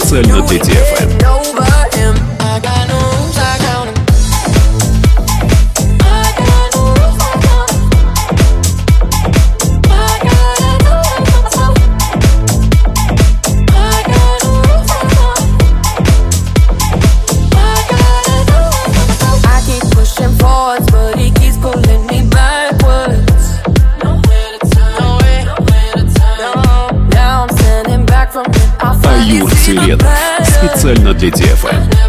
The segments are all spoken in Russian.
специально для DFM. Аюр Циренов. Специально для DFM.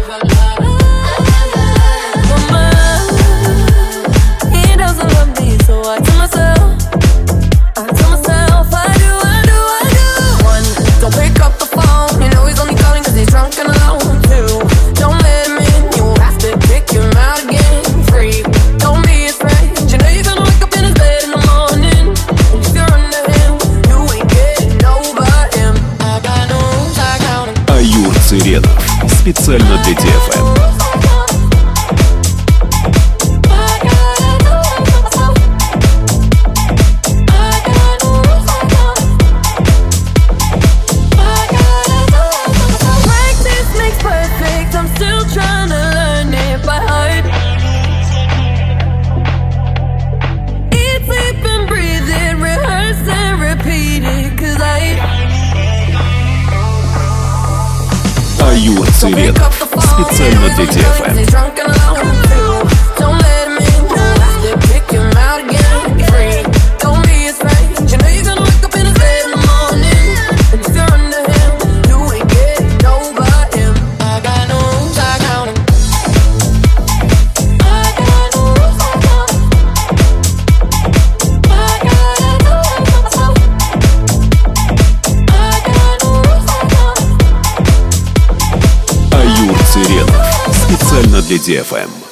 Цыренов. Специально для DFM. Цыредов. Специально для DFM. Для DFM.